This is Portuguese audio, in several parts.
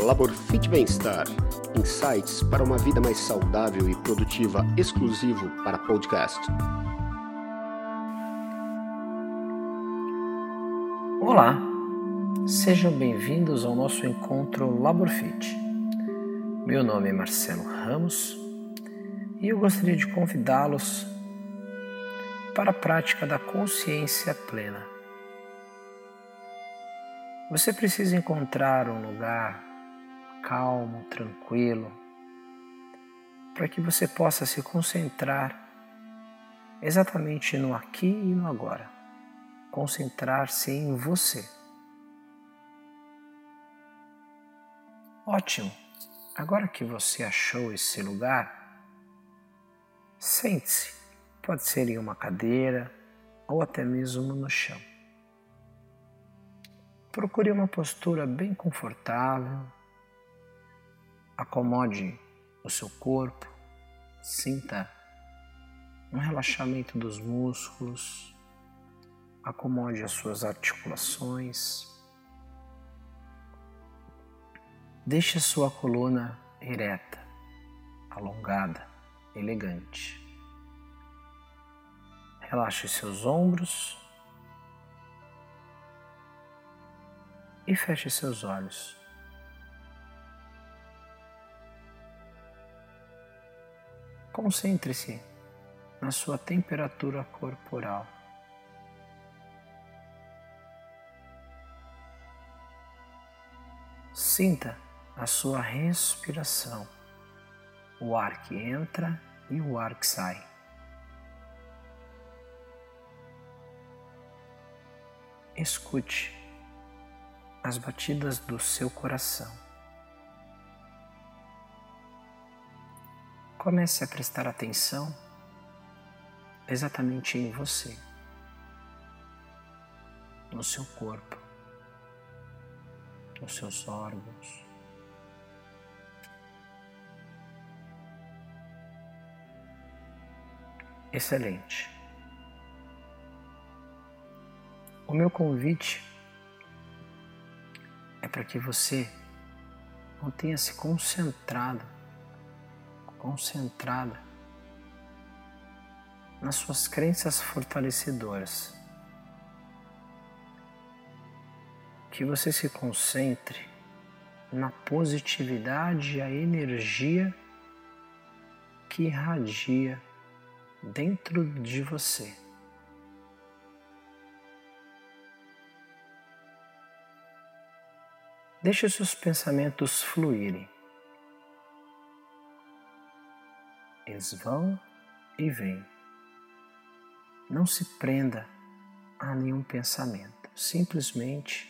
Labor Fit Bem-Estar. Insights para uma vida mais saudável e produtiva, exclusivo para podcast. Olá, sejam bem-vindos ao nosso encontro Labor Fit. Meu nome é Marcelo Ramos e eu gostaria de convidá-los para a prática da consciência plena. Você precisa encontrar um lugar calmo, tranquilo, para que você possa se concentrar exatamente no aqui e no agora. Concentrar-se em você. Ótimo! Agora que você achou esse lugar, sente-se. Pode ser em uma cadeira ou até mesmo no chão. Procure uma postura bem confortável. Acomode o seu corpo, sinta um relaxamento dos músculos, acomode as suas articulações. Deixe a sua coluna ereta, alongada, elegante. Relaxe seus ombros e feche seus olhos. Concentre-se na sua temperatura corporal. Sinta a sua respiração, o ar que entra e o ar que sai. Escute as batidas do seu coração. Comece a prestar atenção exatamente em você, no seu corpo, nos seus órgãos. Excelente. O meu convite é para que você mantenha-se concentrado, concentrada nas suas crenças fortalecedoras. Que você se concentre na positividade e a energia que irradia dentro de você. Deixe seus pensamentos fluírem. Eles vão e vêm. Não se prenda a nenhum pensamento. Simplesmente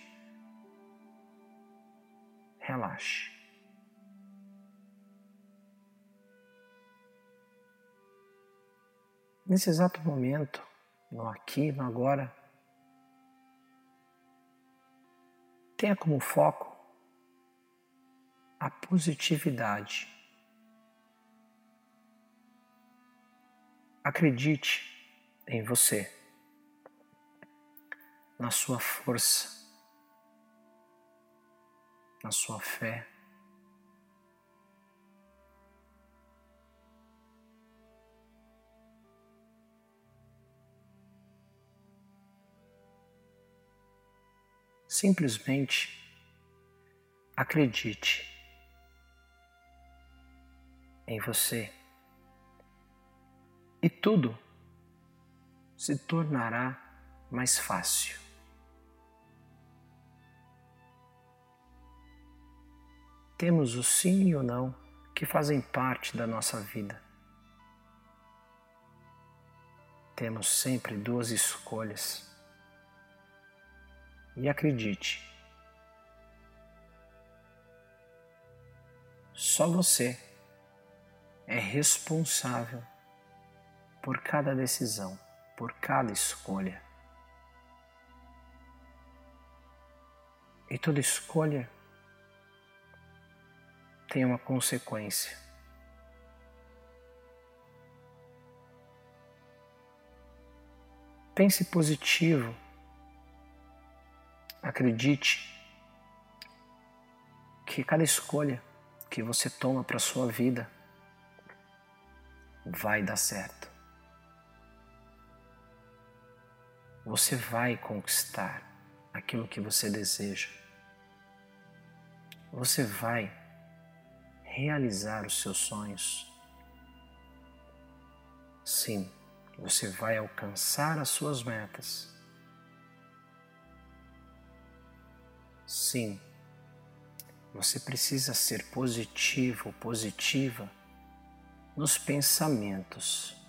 relaxe. Nesse exato momento, no aqui, no agora, tenha como foco a positividade. Acredite em você, na sua força, na sua fé. Simplesmente acredite em você. E tudo se tornará mais fácil. Temos o sim e o não que fazem parte da nossa vida. Temos sempre duas escolhas. E acredite, só você é responsável por cada decisão, por cada escolha. E toda escolha tem uma consequência. Pense positivo. Acredite que cada escolha que você toma para sua vida vai dar certo. Você vai conquistar aquilo que você deseja. Você vai realizar os seus sonhos. Sim, você vai alcançar as suas metas. Sim, você precisa ser positivo, positiva nos pensamentos.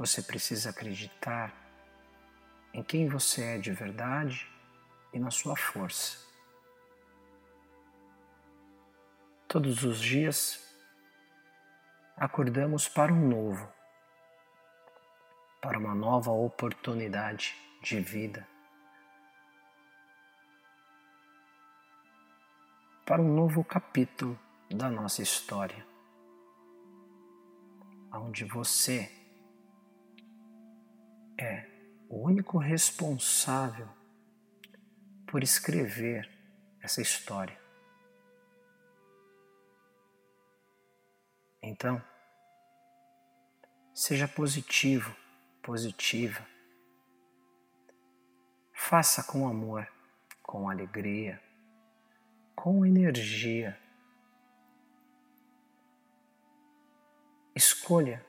Você precisa acreditar em quem você é de verdade e na sua força. Todos os dias acordamos para um novo, para uma nova oportunidade de vida, para um novo capítulo da nossa história, onde você é o único responsável por escrever essa história. Então, seja positivo, positiva. Faça com amor, com alegria, com energia. Escolha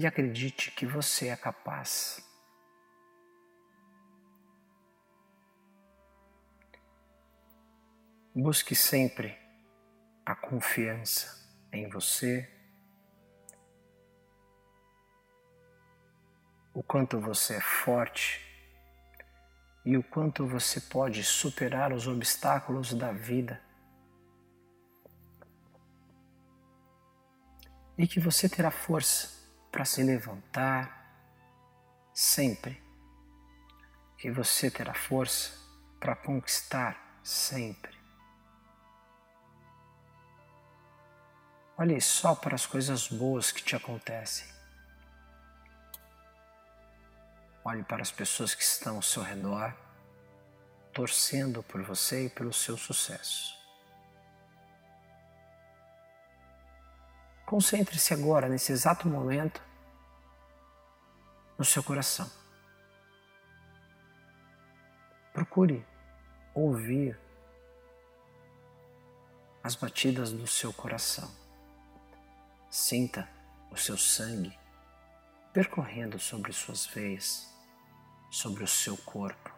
e acredite que você é capaz. Busque sempre a confiança em você, o quanto você é forte e o quanto você pode superar os obstáculos da vida. E que você terá força para se levantar sempre. Que você terá força para conquistar sempre. Olhe só para as coisas boas que te acontecem. Olhe para as pessoas que estão ao seu redor, torcendo por você e pelo seu sucesso. Concentre-se agora, nesse exato momento, no seu coração. Procure ouvir as batidas do seu coração. Sinta o seu sangue percorrendo sobre suas veias, sobre o seu corpo.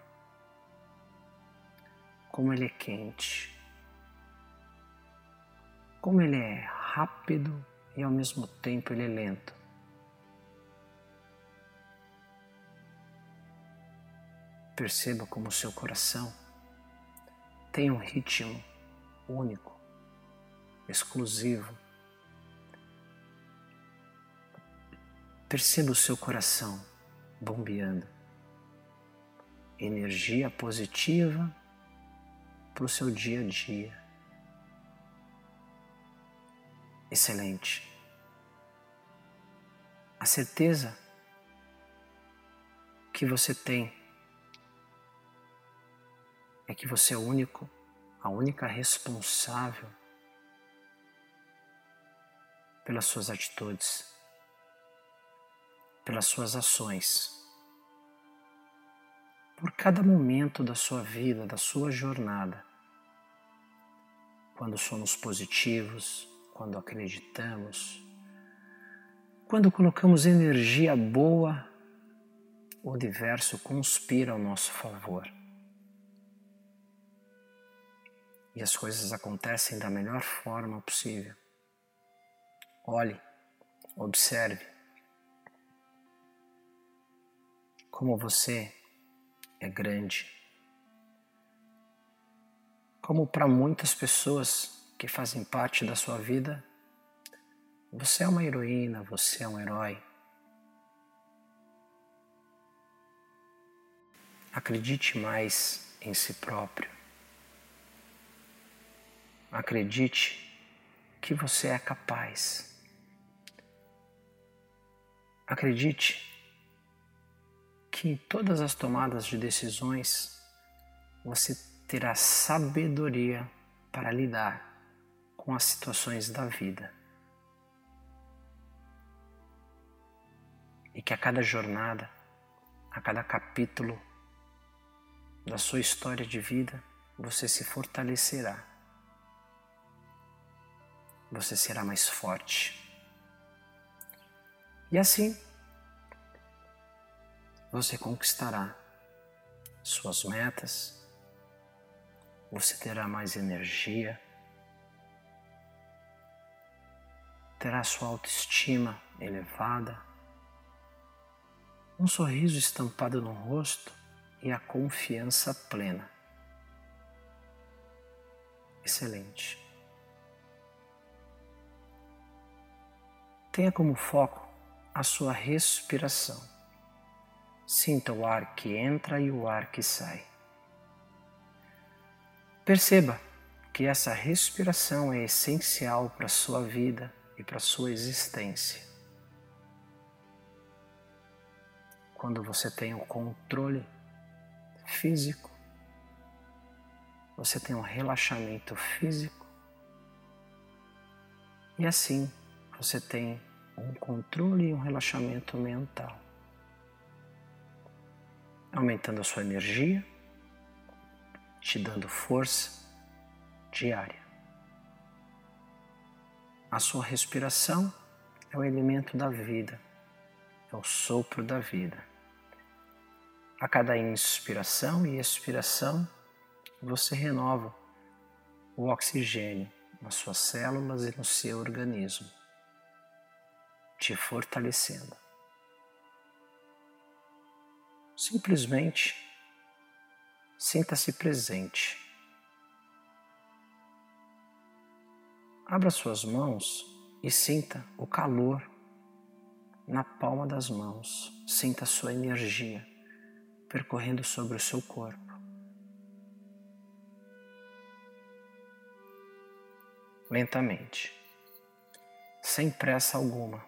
Como ele é quente, como ele é rápido e ao mesmo tempo ele é lento. Perceba como o seu coração tem um ritmo único, exclusivo. Perceba o seu coração bombeando energia positiva para o seu dia a dia. Excelente. A certeza que você tem é que você é o único, a única responsável pelas suas atitudes, pelas suas ações, por cada momento da sua vida, da sua jornada. Quando somos positivos, quando acreditamos, quando colocamos energia boa, o universo conspira ao nosso favor. E as coisas acontecem da melhor forma possível. Olhe, observe como você é grande. Como para muitas pessoas que fazem parte da sua vida, você é uma heroína, você é um herói. Acredite mais em si próprio. Acredite que você é capaz. Acredite que em todas as tomadas de decisões você terá sabedoria para lidar com as situações da vida. E que a cada jornada, a cada capítulo da sua história de vida, você se fortalecerá. Você será mais forte. E assim, você conquistará suas metas, você terá mais energia, terá sua autoestima elevada, um sorriso estampado no rosto e a confiança plena. Excelente. Tenha como foco a sua respiração. Sinta o ar que entra e o ar que sai. Perceba que essa respiração é essencial para a sua vida e para sua existência. Quando você tem o controle físico, você tem um relaxamento físico e assim você tem um controle e um relaxamento mental aumentando a sua energia, te dando força diária. A sua respiração é o elemento da vida, é o sopro da vida. A cada inspiração e expiração, você renova o oxigênio nas suas células e no seu organismo, te fortalecendo. Simplesmente sinta-se presente. Abra suas mãos e sinta o calor na palma das mãos. Sinta a sua energia percorrendo sobre o seu corpo. Lentamente, sem pressa alguma,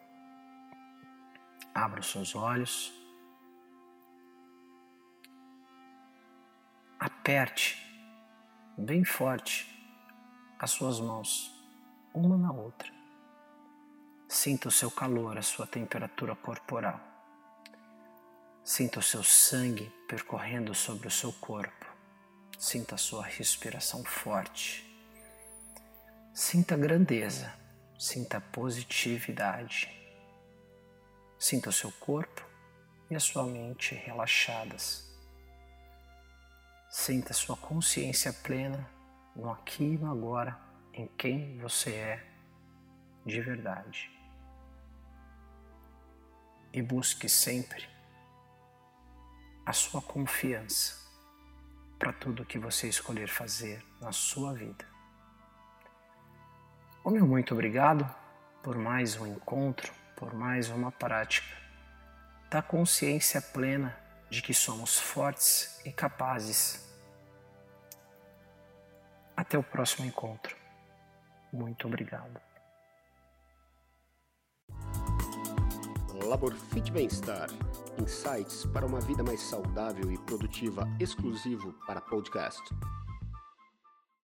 abra os seus olhos aperte bem forte as suas mãos, uma na outra. Sinta o seu calor, a sua temperatura corporal. Sinta o seu sangue percorrendo sobre o seu corpo. Sinta a sua respiração forte. Sinta a grandeza, sinta a positividade. Sinta o seu corpo e a sua mente relaxadas Sinta sua consciência plena no aqui e no agora, em quem você é de verdade. E busque sempre a sua confiança para tudo que você escolher fazer na sua vida. O meu muito obrigado por mais um encontro, por mais uma prática da consciência plena de que somos fortes e capazes até o próximo encontro. Muito obrigado. Labor Fit Bem-Estar. Insights para uma vida mais saudável e produtiva exclusivo para podcast.